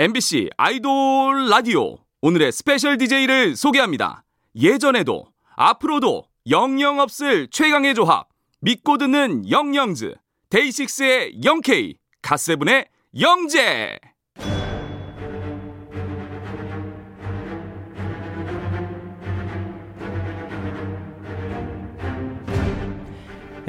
MBC 아이돌 라디오 오늘의 special DJ를 소개합니다. 예전에도 앞으로도 영영 없을 최강의 조합 믿고 듣는 영영즈 데이식스의 영케이 갓세븐의 영재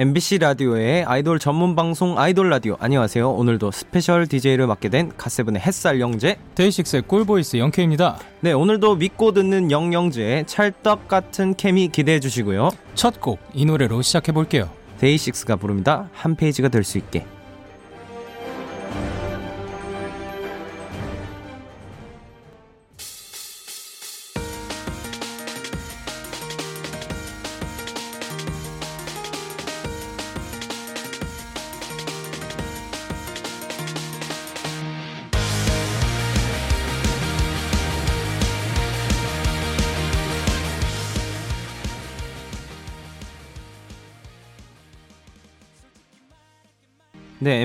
MBC 라디오의 아이돌 전문 방송 아이돌 라디오 안녕하세요. 오늘도 special DJ를 맡게 된 갓세븐의 햇살 영재. 데이식스의 꿀보이스 영케입니다. 네, 오늘도 믿고 듣는 영영즈의 찰떡 같은 케미 기대해 주시고요. 첫 곡 이 노래로 시작해 볼게요. 데이식스가 부릅니다. 한 페이지가 될 수 있게.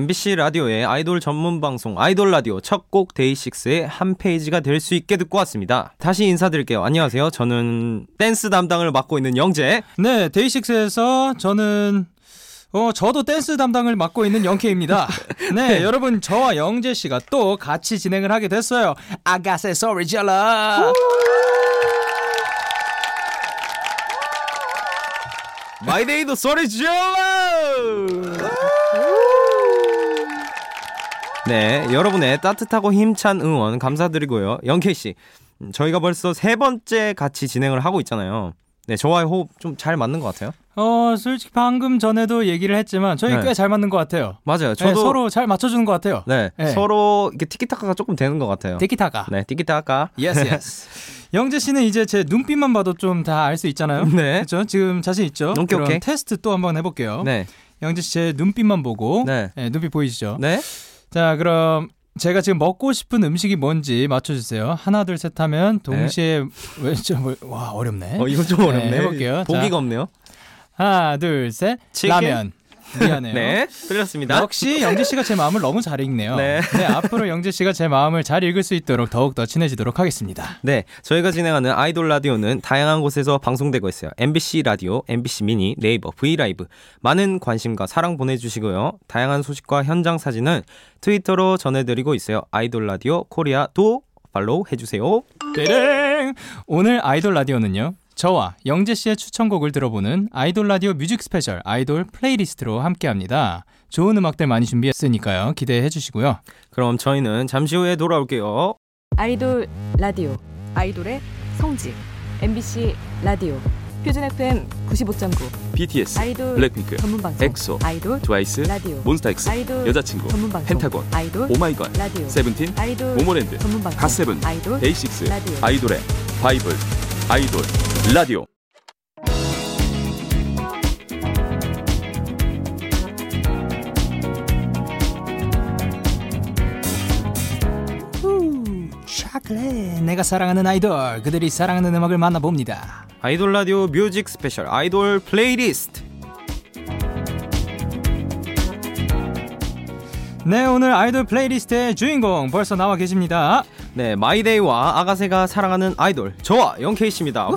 MBC 라디오의 아이돌 전문 방송 아이돌 라디오 첫 곡 데이식스의 한 페이지가 될 수 있게 듣고 왔습니다. 다시 인사드릴게요. 안녕하세요. 저는 댄스 담당을 맡고 있는 영재. 네, 데이식스에서 저는 어, 저도 댄스 담당을 맡고 있는 영케입니다. 네, 여러분 저와 영재 씨가 또 같이 진행을 하게 됐어요. 아가세 소리 질러. 마이데이도 소리 질러! 네, 여러분의 따뜻하고 힘찬 응원 감사드리고요. 영케이 씨, 음, 저희가 벌써 세 번째 같이 진행을 하고 있잖아요. 네, 저와의 호흡 좀 잘 맞는 것 같아요. 어, 솔직히 방금 전에도 얘기를 했지만 저희 네. 꽤잘 맞는 것 같아요. 맞아요. 네, 저도 서로 잘 맞춰주는 것 같아요. 네, 네. 서로 이렇게 티키타카가 조금 되는 것 같아요. 티키타카. 네, 티키타카. yes yes. 영재 씨는 이제 제 눈빛만 봐도 좀 다 알 수 있잖아요. 네. 그렇죠? 지금 자신 있죠? 오케이, 그럼 오케이. 테스트 또 한번 해볼게요. 네, 영재 씨 제 눈빛만 보고 네. 네, 눈빛 보이시죠? 네. 자, 그럼 제가 지금 먹고 싶은 음식이 뭔지 맞춰주세요. 하나, 둘, 셋 하면 동시에 왼쪽 뭐- 와 어렵네. 어, 이건 좀 네, 어렵네. 해볼게요. 보기가 자. 없네요. 하나, 둘, 셋. 치킨? 라면. 미안해요. 네, 틀렸습니다. 역시 영재 씨가 제 마음을 너무 잘 읽네요. 네. 앞으로 영재 씨가 제 마음을 잘 읽을 수 있도록 더욱 더 친해지도록 하겠습니다. 네, 저희가 진행하는 아이돌 라디오는 다양한 곳에서 방송되고 있어요. MBC 라디오, MBC 미니, 네이버, 브이라이브. 많은 관심과 사랑 보내주시고요. 다양한 소식과 현장 사진은 트위터로 전해드리고 있어요. 아이돌 라디오 코리아도 follow 해주세요. 오늘 아이돌 라디오는요. 저와 영재 씨의 추천곡을 들어보는 아이돌 라디오 music special 아이돌 playlist로 함께합니다. 좋은 음악들 많이 준비했으니까요. 기대해 주시고요. 그럼 저희는 잠시 후에 돌아올게요. 아이돌 라디오 아이돌의 성지 MBC 라디오 표준 FM 95.9 BTS 아이돌 블랙핑크 전문 방송 엑소 아이돌 트와이스 라디오 몬스타엑스 아이돌 여자친구 전문 방송 펜타곤 아이돌 오마이걸 라디오 세븐틴 아이돌 모모랜드 전문 방송 갓세븐 아이돌 데이식스 라디오 아이돌의 바이블 아이돌 라디오 샤클레 내가 사랑하는 아이돌 그들이 사랑하는 음악을 만나봅니다. 아이돌 라디오 music special 아이돌 플레이리스트. 네 오늘 아이돌 playlist의 주인공 벌써 나와 계십니다. 네, 마이데이와 아가새가 사랑하는 아이돌 저와 영케이 씨입니다.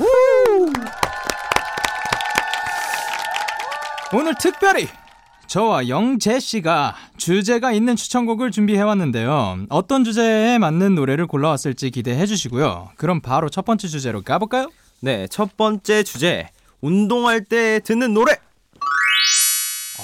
오늘 특별히 저와 영재 씨가 주제가 있는 추천곡을 준비해 왔는데요. 어떤 주제에 맞는 노래를 골라왔을지 기대해 주시고요. 그럼 바로 첫 번째 주제로 가볼까요? 네, 첫 번째 주제. 운동할 때 듣는 노래.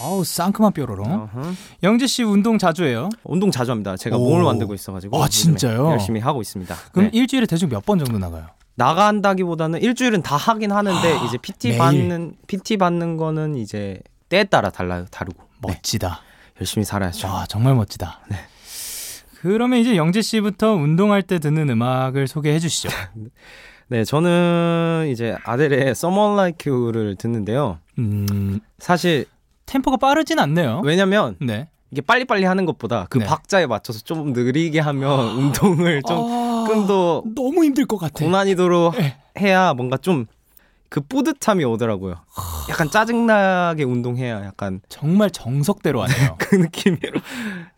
어우 상큼한 뾰로로. 어허. 영재 씨 운동 자주 해요? 운동 자주 합니다. 제가 오. 몸을 만들고 있어가지고. 아, 진짜요? 열심히 하고 있습니다. 그럼 네. 일주일에 대충 몇 번 정도 나가요? 나간다기보다는 일주일은 다 하긴 하는데 이제 PT 매일. 받는 PT 받는 거는 이제 때에 따라 달라요, 다르고. 네, 멋지다. 열심히 살아야죠. 와 정말 멋지다. 그러면 이제 영재 씨부터 운동할 때 듣는 음악을 소개해 주시죠. 네, 저는 이제 아델의 Someone Like You를 듣는데요. 음, 사실 템포가 빠르진 않네요. 왜냐면 네. 이게 빨리빨리 하는 것보다 그 네. 박자에 맞춰서 좀 느리게 하면 운동을 아, 조금 더 너무 힘들 것 같아. 고난이도로 네. 해야 뭔가 좀 그 뿌듯함이 오더라고요. 약간 짜증나게 운동해야 약간 정말 정석대로 하네요. 그 느낌으로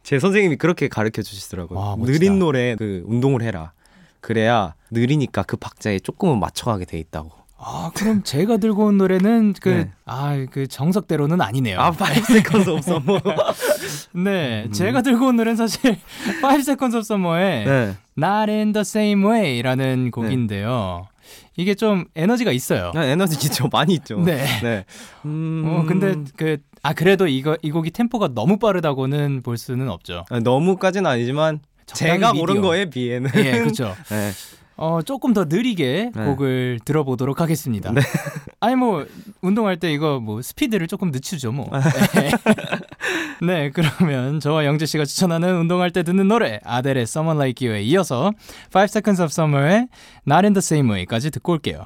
제 선생님이 그렇게 가르쳐 주시더라고요. 와, 멋지다. 느린 노래 그 운동을 해라. 그래야 느리니까 그 박자에 조금은 맞춰가게 돼 있다고. 아, 그럼 제가 들고 온 노래는 그, 네. 아, 그 정석대로는 아니네요. 아, 5 seconds of summer. 네, 제가 들고 온 노래는 사실 5 Seconds of Summer의 네. Not in the Same Way라는 곡인데요. 이게 좀 에너지가 있어요. 아, 에너지 있죠. 많이 있죠. 네. 네. 음... 어, 근데 그, 아, 그래도 이거, 이 곡이 템포가 너무 빠르다고는 볼 수는 없죠. 아, 너무까지는 아니지만 제가 고른. 거에 비해는 예, 그렇죠. 네. 어, 조금 더 느리게 네. 곡을 들어보도록 하겠습니다. 네. 아니 뭐 운동할 때 이거 뭐 스피드를 조금 늦추죠 뭐. 네. 네, 그러면 저와 영재 씨가 추천하는 운동할 때 듣는 노래 아델의 Someone Like You에 이어서 5 Seconds of Summer의 Not in the Same Way까지 듣고 올게요.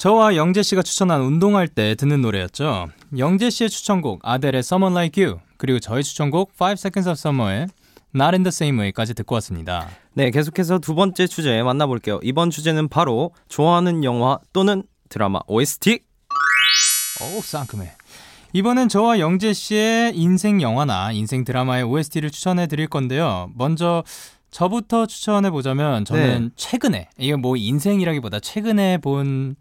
저와 영재 씨가 추천한 운동할 때 듣는 노래였죠. 영재 씨의 추천곡 아델의 Someone Like You 그리고 저의 추천곡 5 Seconds of Summer의 Not in the Same Way까지 듣고 왔습니다. 네, 계속해서 두 번째 주제 만나볼게요. 이번 주제는 바로 좋아하는 영화 또는 드라마 OST. 어우 상큼해. 이번엔 저와 영재 씨의 인생 영화나 인생 드라마의 OST를 추천해 드릴 건데요. 먼저 저부터 추천해 보자면 저는 네. 최근에 이게 뭐 인생이라기보다 최근에 본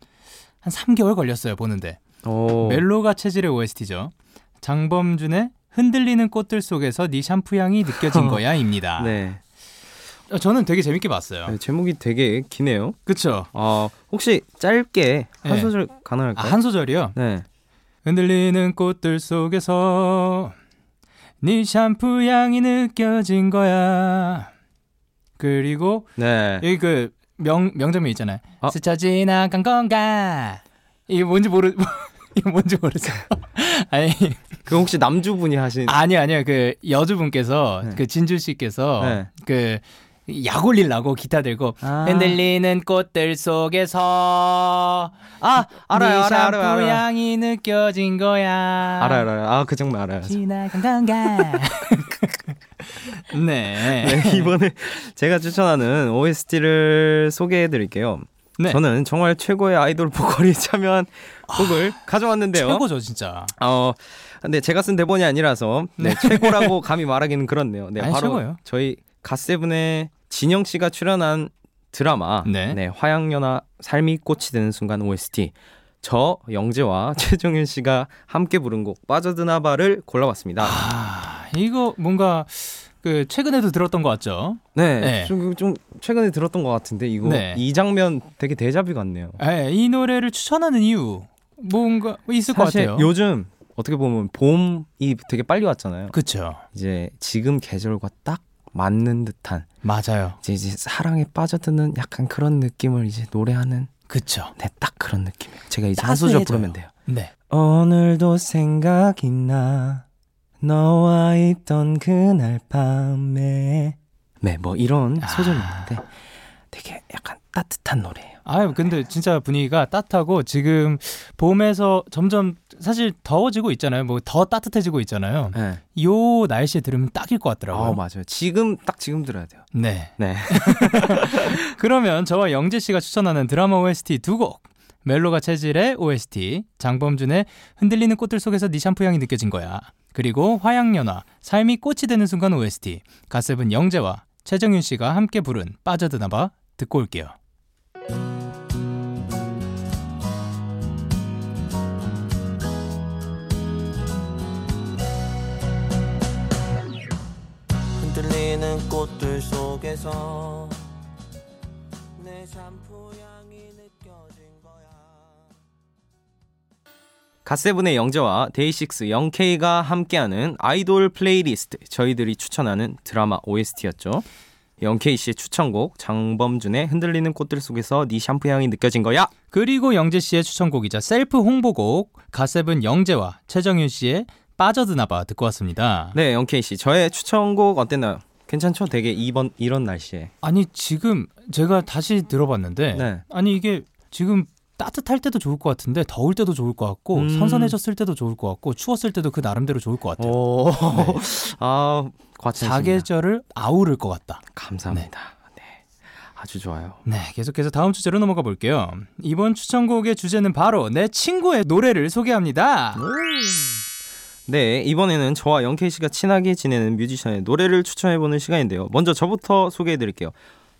한 3개월 걸렸어요 보는데 오. 멜로가 체질의 OST죠. 장범준의 흔들리는 꽃들 속에서 네 샴푸 향이 느껴진 거야입니다. 네. 어, 저는 되게 재밌게 봤어요. 네, 제목이 되게 기네요. 그쵸? 어, 혹시 짧게 한 네. 소절 아, 가능할까요? 한 소절이요? 네. 흔들리는 꽃들 속에서 네 샴푸 향이 느껴진 거야. 그리고 네. 여기 그 명 명장면 있잖아요. 어? 스쳐 지나간 건가? 이게 뭔지 모르 이게 뭔지 모르죠. 아니 그 혹시 남주분이 하신 아니 아니요 그 여주분께서 네. 그 진주 씨께서 네. 그 약 올리려고 기타 들고 아. 흔들리는 꽃들 속에서 아, 알아요, 네 알아요, 알아요, 알아요. 향이 느껴진 거야. 알아요, 알아요. 아, 그 장면 알아요. 지나간 건가? 네. 네, 이번에 제가 추천하는 OST를 소개해 드릴게요. 네. 저는 정말 최고의 아이돌 보컬이 참여한 곡을 가져왔는데요. 최고죠, 진짜. 어, 근데 제가 쓴 대본이 아니라서 네, 최고라고 감히 말하기는 그렇네요. 네, 아니, 바로 최고예요. 저희 갓세븐의 진영 씨가 출연한 드라마 네. 화양연화 삶이 꽃이 되는 순간 OST 저 영재와 최정윤 씨가 함께 부른 곡 빠져드나바를 골라봤습니다. 아, 이거 뭔가 그 최근에도 들었던 것 같죠? 네, 네. 좀, 좀 최근에 들었던 것 같은데 이거 네. 이 장면 되게 데자뷰 같네요. 네, 이 노래를 추천하는 이유 뭔가 있을 것 같아요. 요즘 어떻게 보면 봄이 되게 빨리 왔잖아요. 그쵸. 이제 지금 계절과 딱 맞는 듯한 맞아요. 이제, 이제 사랑에 빠져드는 약간 그런 느낌을 이제 노래하는 그쵸. 네, 딱 그런 느낌이에요. 제가 이제 한 소절. 부르면 돼요. 네. 오늘도 생각이 나 너와 있던 그날 밤에 네, 뭐 이런 아. 소절이 있는데 되게 약간 따뜻한 노래예요. 아유, 근데 진짜 분위기가 따뜻하고 지금 봄에서 점점 사실 더워지고 있잖아요. 뭐 더 따뜻해지고 있잖아요. 네. 요 날씨에 들으면 딱일 것 같더라고요. 아, 맞아요. 지금 딱 지금 들어야 돼요. 네. 네. 그러면 저와 영재 씨가 추천하는 드라마 OST 두 곡. 멜로가 체질의 OST, 장범준의 흔들리는 꽃들 속에서 네 샴푸 향이 느껴진 거야. 그리고 화양연화, 삶이 꽃이 되는 순간 OST, 가세븐 영재와 최정윤 씨가 함께 부른 빠져드나봐 듣고 올게요. 흔들리는 꽃들 속에서 갓세븐의 영재와 데이식스 영케이가 함께하는 아이돌 플레이리스트 저희들이 추천하는 드라마 OST였죠. 영케이 씨의 추천곡 장범준의 흔들리는 꽃들 속에서 네 샴푸 향이 느껴진 거야. 그리고 영재 씨의 추천곡이자 셀프 홍보곡, 갓세븐 영재와 최정윤 씨의 빠져드나봐 듣고 왔습니다. 네, 영케이 씨 저의 추천곡 어땠나요? 괜찮죠? 되게 이번 이런 날씨에. 아니 지금 제가 다시 들어봤는데 네. 아니 이게 지금 따뜻할 때도 좋을 것 같은데 더울 때도 좋을 것 같고 음. 선선해졌을 때도 좋을 것 같고 추웠을 때도 그 나름대로 좋을 것 같아요. 오. 아. 사계절을 아우를 것 같다. 감사합니다. 네. 아주 좋아요. 네, 계속해서 다음 주제로 넘어가 볼게요. 이번 추천곡의 주제는 바로 내 친구의 노래를 소개합니다. 네, 이번에는 저와 영케이 씨가 친하게 지내는 뮤지션의 노래를 추천해보는 시간인데요. 먼저 저부터 소개해드릴게요.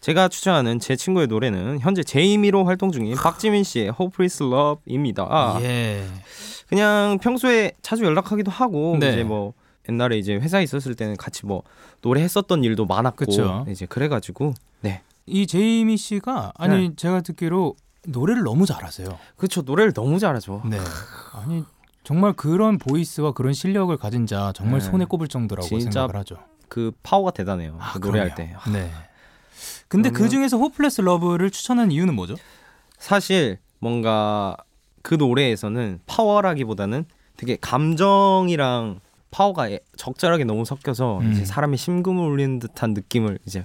제가 추천하는 제 친구의 노래는 현재 제이미로 활동 중인 박지민 씨의 Hopeless Love입니다. 아, 예. 그냥 평소에 자주 연락하기도 하고 네. 이제 뭐 옛날에 이제 회사에 있었을 때는 같이 뭐 노래 했었던 일도 많았고 그쵸. 이제 그래가지고 네, 이 제이미 씨가 아니 제가 듣기로 노래를 너무 잘하세요. 그렇죠 노래를 너무 잘하죠. 네. 아니 정말 그런 보이스와 그런 실력을 가진 자 정말 네. 손에 꼽을 정도라고 진짜 생각을 하죠. 그 파워가 대단해요. 아, 그 노래할 때. 그럼요. 네. 근데 그 중에서 Hopeless Love를 추천한 이유는 뭐죠? 사실 뭔가 그 노래에서는 파워라기보다는 되게 감정이랑 파워가 애- 적절하게 너무 섞여서 음. 이제 사람이 심금을 울리는 듯한 느낌을 이제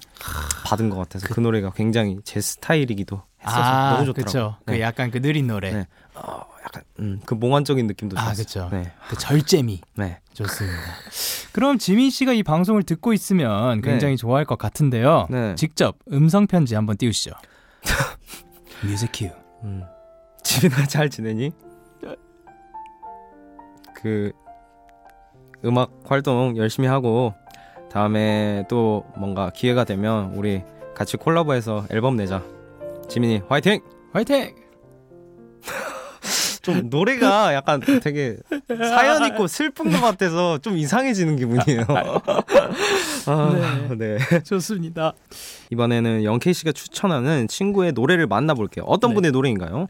받은 것 같아서 그, 노래가 굉장히 제 스타일이기도 했어서 너무 좋더라고요. 그쵸. 그 네. 약간 그 느린 노래. 네. 어, 약간 음, 그 몽환적인 느낌도 아, 좋았어요. 그쵸. 네. 그 절제미. 네. 좋습니다. 그럼 지민 씨가 이 방송을 듣고 있으면 굉장히 좋아할 것 같은데요. 네. 직접 음성 편지 한번 띄우시죠. 뮤직 큐. 음. 지민아 잘 지내니? 그 음악 활동 열심히 하고 다음에 또 뭔가 기회가 되면 우리 같이 콜라보해서 앨범 내자. 지민이 화이팅! 화이팅! 좀 노래가 약간 되게 사연 있고 슬픈 것 같아서 좀 이상해지는 기분이에요. 아, 네. 좋습니다. 이번에는 영케이 씨가 추천하는 친구의 노래를 만나볼게요. 어떤 네. 분의 노래인가요?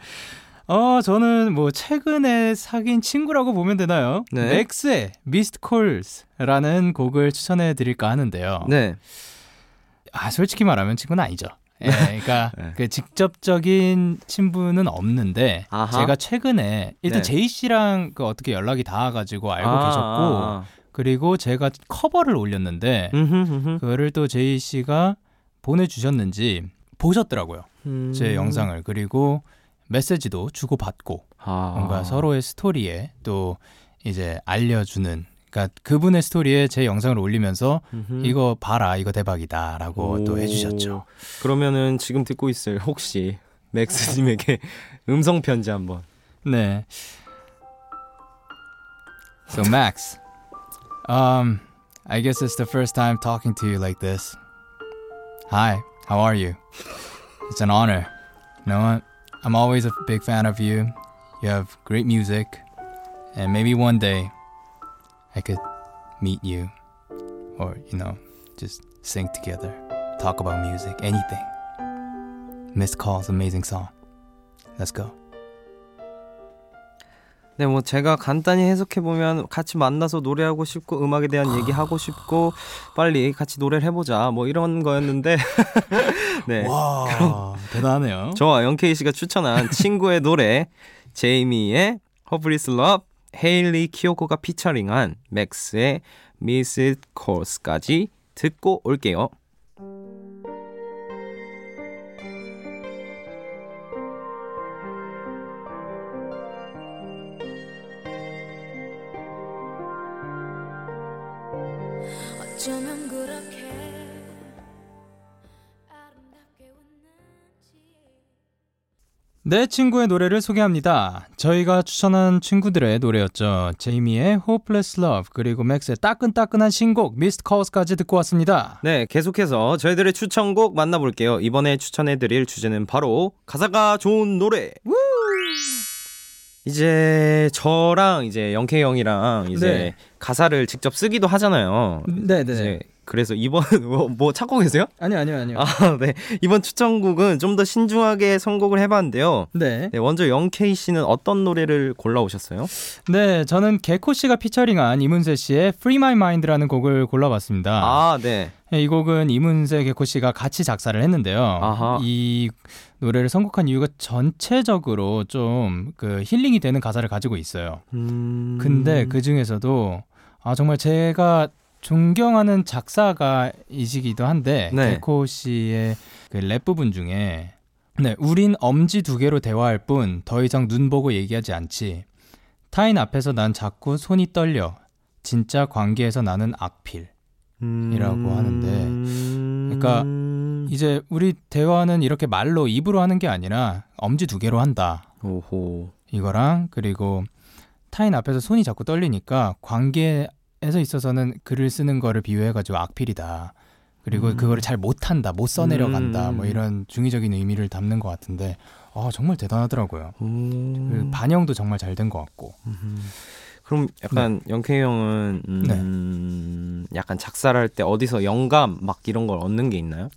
어, 저는 뭐 최근에 사귄 친구라고 보면 되나요? 네. 넥스의 Missed Calls라는 곡을 추천해 드릴까 하는데요. 네. 아, 솔직히 말하면 친구는 아니죠. 예, 그러니까 네. 그 직접적인 친분은 없는데 아하. 제가 최근에 일단 네. 제이 씨랑 그 어떻게 연락이 닿아가지고 알고 아, 계셨고 아, 그리고 제가 커버를 올렸는데 아. 음흠, 음흠. 그거를 또 제이 씨가 보내주셨는지 보셨더라고요. 음. 제 영상을 그리고 메시지도 주고 받고 아. 뭔가 서로의 스토리에 또 이제 알려주는 그러니까 그분의 스토리에 제 영상을 올리면서 음흠. 이거 봐라 이거 대박이다라고 또 오. 해주셨죠. 그러면은 지금 듣고 있을 혹시 맥스님에게 음성 편지 한번. 네. So Max, um, I guess it's the first time talking to you like this. Hi, how are you? It's an honor. You know what? I'm always a big fan of you. You have great music, and maybe one day I could meet you, or you know, just sing together, talk about music, anything. Missed Call's amazing song. Let's go. 네, 뭐 제가 간단히 해석해 보면 같이 만나서 노래하고 싶고 음악에 대한 얘기 하고 싶고 빨리 같이 노래를 해보자 뭐 이런 거였는데 네. 와 대단하네요. 저와 영케이 씨가 추천한 친구의 노래 제이미의 Hopeless Love, 헤일리 키오코가 피처링한 맥스의 Miss Calls까지 듣고 올게요. 내 친구의 노래를 소개합니다. 저희가 추천한 친구들의 노래였죠. 제이미의 Hopeless Love 그리고 맥스의 따끈따끈한 신곡 Missed Calls까지 듣고 왔습니다. 네, 계속해서 저희들의 추천곡 만나볼게요. 이번에 추천해드릴 주제는 바로 가사가 좋은 노래. 이제 저랑 이제 영케이 형이랑 이제 네. 가사를 직접 쓰기도 하잖아요. 네 네. 그래서 이번 뭐, 뭐 찾고 계세요? 아니요 아니요 아니요. 아, 네. 이번 추천곡은 좀 더 신중하게 선곡을 해봤는데요. 네. 네, 먼저 영케이 씨는 어떤 노래를 골라오셨어요? 네, 저는 개코 씨가 피처링한 이문세 씨의 Free My Mind라는 곡을 골라봤습니다. 아, 네. 네, 이 곡은 이문세 개코 씨가 같이 작사를 했는데요. 아하. 이 노래를 선곡한 이유가 전체적으로 좀 그 힐링이 되는 가사를 가지고 있어요. 음... 근데 그 중에서도 아 정말 제가 존경하는 작사가이시기도 한데 네. 개코 씨의 그 랩 부분 중에 네, 우린 엄지 두 개로 대화할 뿐 더 이상 눈 보고 얘기하지 않지. 타인 앞에서 난 자꾸 손이 떨려. 진짜 관계에서 나는 악필. 이라고 하는데, 그러니까 이제 우리 대화는 이렇게 말로 입으로 하는 게 아니라 엄지 두 개로 한다. 오호. 이거랑 그리고 타인 앞에서 손이 자꾸 떨리니까 관계 에서 있어서는 글을 쓰는 거를 비유해가지고 악필이다. 그리고 음. 그거를 잘 못한다, 못 써내려간다, 음. 뭐 이런 중의적인 의미를 담는 것 같은데, 아 정말 대단하더라고요. 그 음. 반영도 정말 잘 된 것 같고. 그럼 약간 영케이 형은 음, 약간 작사를 할때 어디서 영감 막 이런 걸 얻는 게 있나요?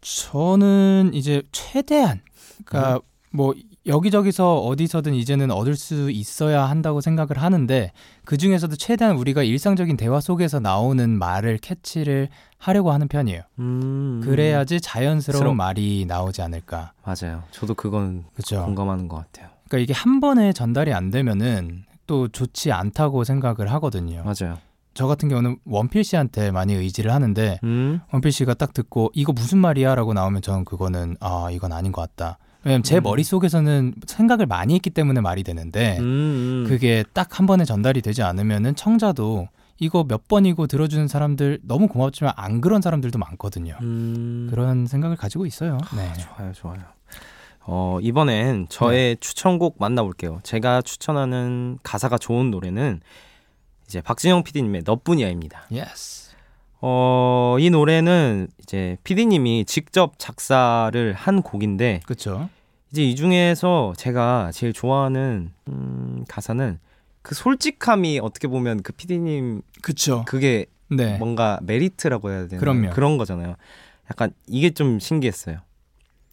저는 이제 최대한, 그러니까 음. 뭐 여기저기서 어디서든 이제는 얻을 수 있어야 한다고 생각을 하는데 그 중에서도 최대한 우리가 일상적인 대화 속에서 나오는 말을 캐치를 하려고 하는 편이에요. 음. 그래야지 자연스러운 스러운- 말이 나오지 않을까. 맞아요. 저도 그건 그렇죠. 공감하는 것 같아요. 그러니까 이게 한 번에 전달이 안 되면은 또 좋지 않다고 생각을 하거든요. 맞아요. 저 같은 경우는 원필 씨한테 많이 의지를 하는데 음. 원필 씨가 딱 듣고 이거 무슨 말이야라고 나오면 저는 그거는 아 이건 아닌 것 같다. 왜냐면 제 음. 머릿속에서는 생각을 많이 했기 때문에 말이 되는데 음, 음. 그게 딱 한 번에 전달이 되지 않으면은 청자도 이거 몇 번이고 들어주는 사람들 너무 고맙지만 안 그런 사람들도 많거든요. 음. 그런 생각을 가지고 있어요. 네. 좋아요, 좋아요. 어, 이번엔 저의 추천곡 만나볼게요. 제가 추천하는 가사가 좋은 노래는 이제 박진영 PD님의 너뿐이야입니다. Yes. 어, 이 노래는 이제 PD님이 직접 작사를 한 곡인데 그렇죠. 이제 이 중에서 제가 제일 좋아하는 음, 가사는 그 솔직함이 어떻게 보면 그 PD님 그렇죠. 그게 네. 뭔가 메리트라고 해야 되나 그럼요. 그런 거잖아요. 약간 이게 좀 신기했어요.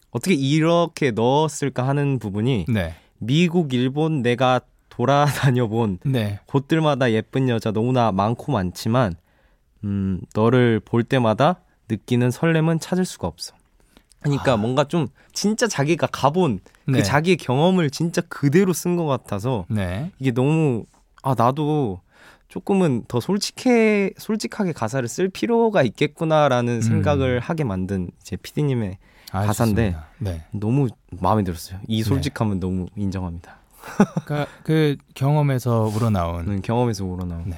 어떻게 이렇게 넣었을까 하는 부분이 네. 미국, 일본 내가 돌아다녀 본 네. 곳들마다 예쁜 여자 너무나 많고 많지만 음, 너를 볼 때마다 느끼는 설렘은 찾을 수가 없어. 그러니까 아. 뭔가 좀 진짜 자기가 가본 네. 그 자기의 경험을 진짜 그대로 쓴 것 같아서 네. 이게 너무 아 나도 조금은 더 솔직해 솔직하게 가사를 쓸 필요가 있겠구나라는 음. 생각을 하게 만든 이제 PD님의 아, 가사인데. 네. 너무 마음에 들었어요. 이 솔직함은 너무 인정합니다. 그러니까 그 경험에서 우러나온 는 경험에서 우러나온.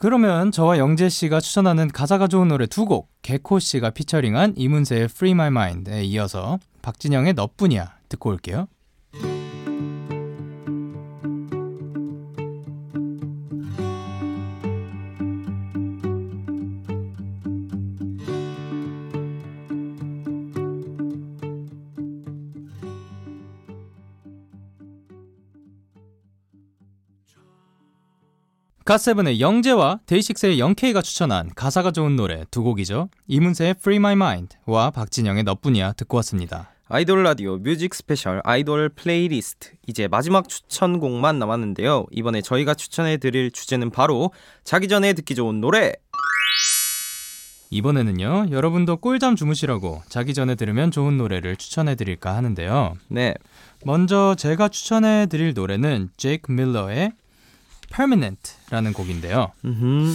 네. 그러면 저와 영재 씨가 추천하는 가사가 좋은 노래 두 곡, 개코 씨가 피처링한 이문세의 Free My Mind에 이어서 박진영의 너뿐이야 듣고 올게요. 갓세븐의 영재와 데이식스의 영케이가 추천한 가사가 좋은 노래 두 곡이죠. 이문세의 Free My Mind와 박진영의 너뿐이야 듣고 왔습니다. 아이돌 라디오 music special 아이돌 플레이리스트 이제 마지막 추천곡만 남았는데요. 이번에 저희가 추천해 드릴 주제는 바로 자기 전에 듣기 좋은 노래. 이번에는요, 여러분도 꿀잠 주무시라고 자기 전에 들으면 좋은 노래를 추천해 드릴까 하는데요. 네. 먼저 제가 추천해 드릴 노래는 제이크 밀러의 Permanent라는 곡인데요. 음흠.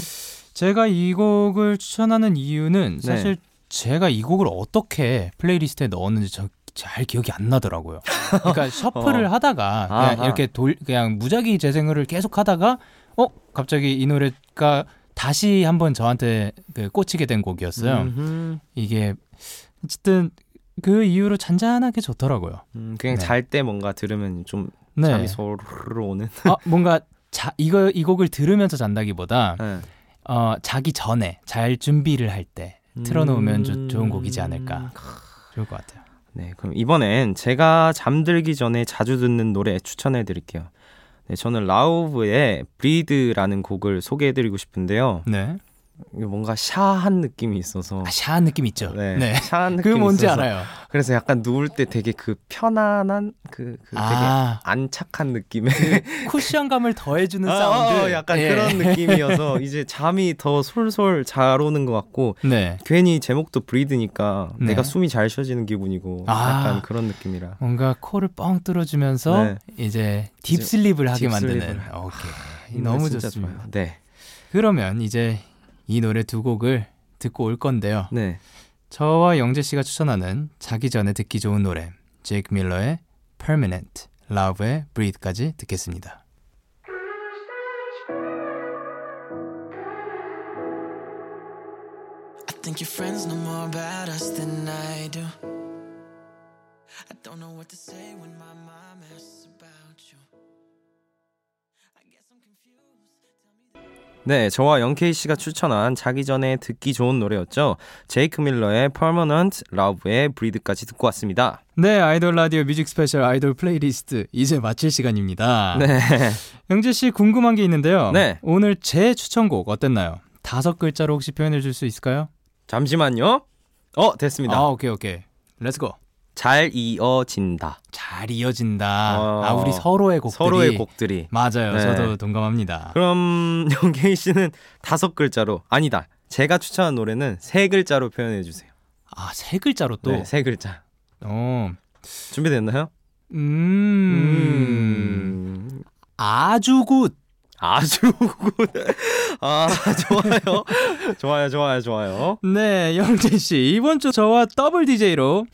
제가 이 곡을 추천하는 이유는 네. 사실 제가 이 곡을 어떻게 playlist에 넣었는지 저 잘 기억이 안 나더라고요. 그러니까 shuffle을 어. 하다가 그냥 아하. 이렇게 돌 그냥 무작위 재생을 계속 하다가 어 갑자기 이 노래가 다시 한번 저한테 그 꽂히게 된 곡이었어요. 음흠. 이게 어쨌든 그 이후로 잔잔하게 좋더라고요. 음, 그냥 네. 잘때 뭔가 들으면 좀 네. 잠이 소르르 오는. 아, 뭔가 자 이거 이 곡을 들으면서 잔다기보다 네. 어 자기 전에 잘 준비를 할 때 틀어놓으면 조- 음. 좋은 곡이지 않을까. 좋을 것 같아요. 네, 그럼 이번엔 제가 잠들기 전에 자주 듣는 노래 추천해 드릴게요. 네, 저는 라우브의 브리드라는 곡을 소개해 드리고 싶은데요. 네. 뭔가 샤한 느낌이 있어서 아, 샤한 느낌 있죠. 네, 네. 샤한 그 느낌이 뭔지 있어서 알아요. 그래서 약간 누울 때 되게 그 편안한 그, 그 되게 아, 안착한 느낌의 쿠션감을 더해주는 아, 사운드. 어, 약간 예. 그런 느낌이어서 이제 잠이 더 솔솔 잘 오는 것 같고 네. 괜히 제목도 Breathe니까 네. 내가 숨이 잘 쉬어지는 기분이고 아. 약간 그런 느낌이라 뭔가 코를 뻥 뚫어주면서 네. 이제 딥슬립을 하게 딥슬립을. 만드는. 오케이. 이 노래 너무 좋습니다. 좋아요. 네. 그러면 이제 이 노래 두 곡을 듣고 올 건데요. 네. 저와 영재 씨가 추천하는 자기 전에 듣기 좋은 노래 제이크 밀러의 Permanent, Love의 Breathe까지 듣겠습니다. I think your friends know more about us than I do. I don't know what to say when my mom asks 네, 저와 영케이 씨가 추천한 자기 전에 듣기 좋은 노래였죠. 제이크 밀러의 Permanent, Lauv의 Breathe까지 듣고 왔습니다. 네, 아이돌 라디오 뮤직 스페셜 아이돌 플레이리스트 이제 마칠 시간입니다. 네. 영재 씨 궁금한 게 있는데요. 네. 오늘 제 추천곡 어땠나요? 다섯 글자로 혹시 표현해 줄 수 있을까요? 잠시만요. 어, 됐습니다. 아, 오케이, 오케이. Let's go. 잘 이어진다. 잘 이어진다. 어, 아, 우리 서로의 곡들이 서로의 곡들이. 맞아요. 네. 저도 동감합니다. 그럼 영케이 씨는 다섯 글자로 아니다. 제가 추천한 노래는 세 글자로 표현해 주세요. 아, 세 글자로 또. 네, 세 글자. 어. 준비됐나요? 음. 음. 아주 good. 아주 good. 아, 좋아요. 좋아요, 좋아요, 좋아요. 네, 영재 씨. 이번 주 저와 더블 DJ로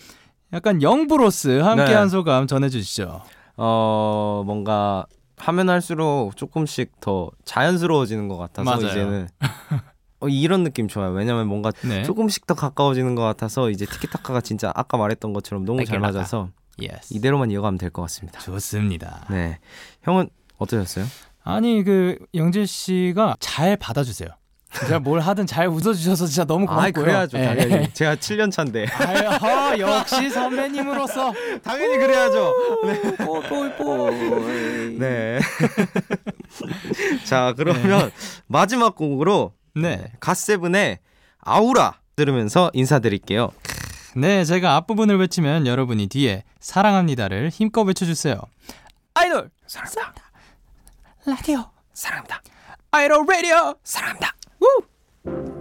약간 영브로스 함께한 네. 소감 전해 주시죠. 어, 뭔가 하면 할수록 조금씩 더 자연스러워지는 것 같아서 맞아요. 이제는 어, 이런 느낌 좋아요. 왜냐면 뭔가 네. 조금씩 더 가까워지는 것 같아서 이제 티키타카가 진짜 아까 말했던 것처럼 너무 잘. 맞아서 yes. 이대로만 이어가면 될 것 같습니다. 좋습니다. 네, 형은 어떠셨어요? 아니 그 영재 씨가 잘 받아주세요. 제가 뭘 하든 잘 웃어주셔서 진짜 너무 고맙고요. 아, 그래야죠, 예. 당연히. 제가 7년 차인데. 아, 역시 선배님으로서 당연히 그래야죠. 네. 자, 그러면 마지막 곡으로 네. 갓세븐의 아우라 들으면서 인사드릴게요. 네, 제가 앞부분을 외치면 여러분이 뒤에 사랑합니다를 힘껏 외쳐주세요. 아이돌 사랑합니다. 라디오 사랑합니다. 아이돌 라디오 사랑합니다. Thank you.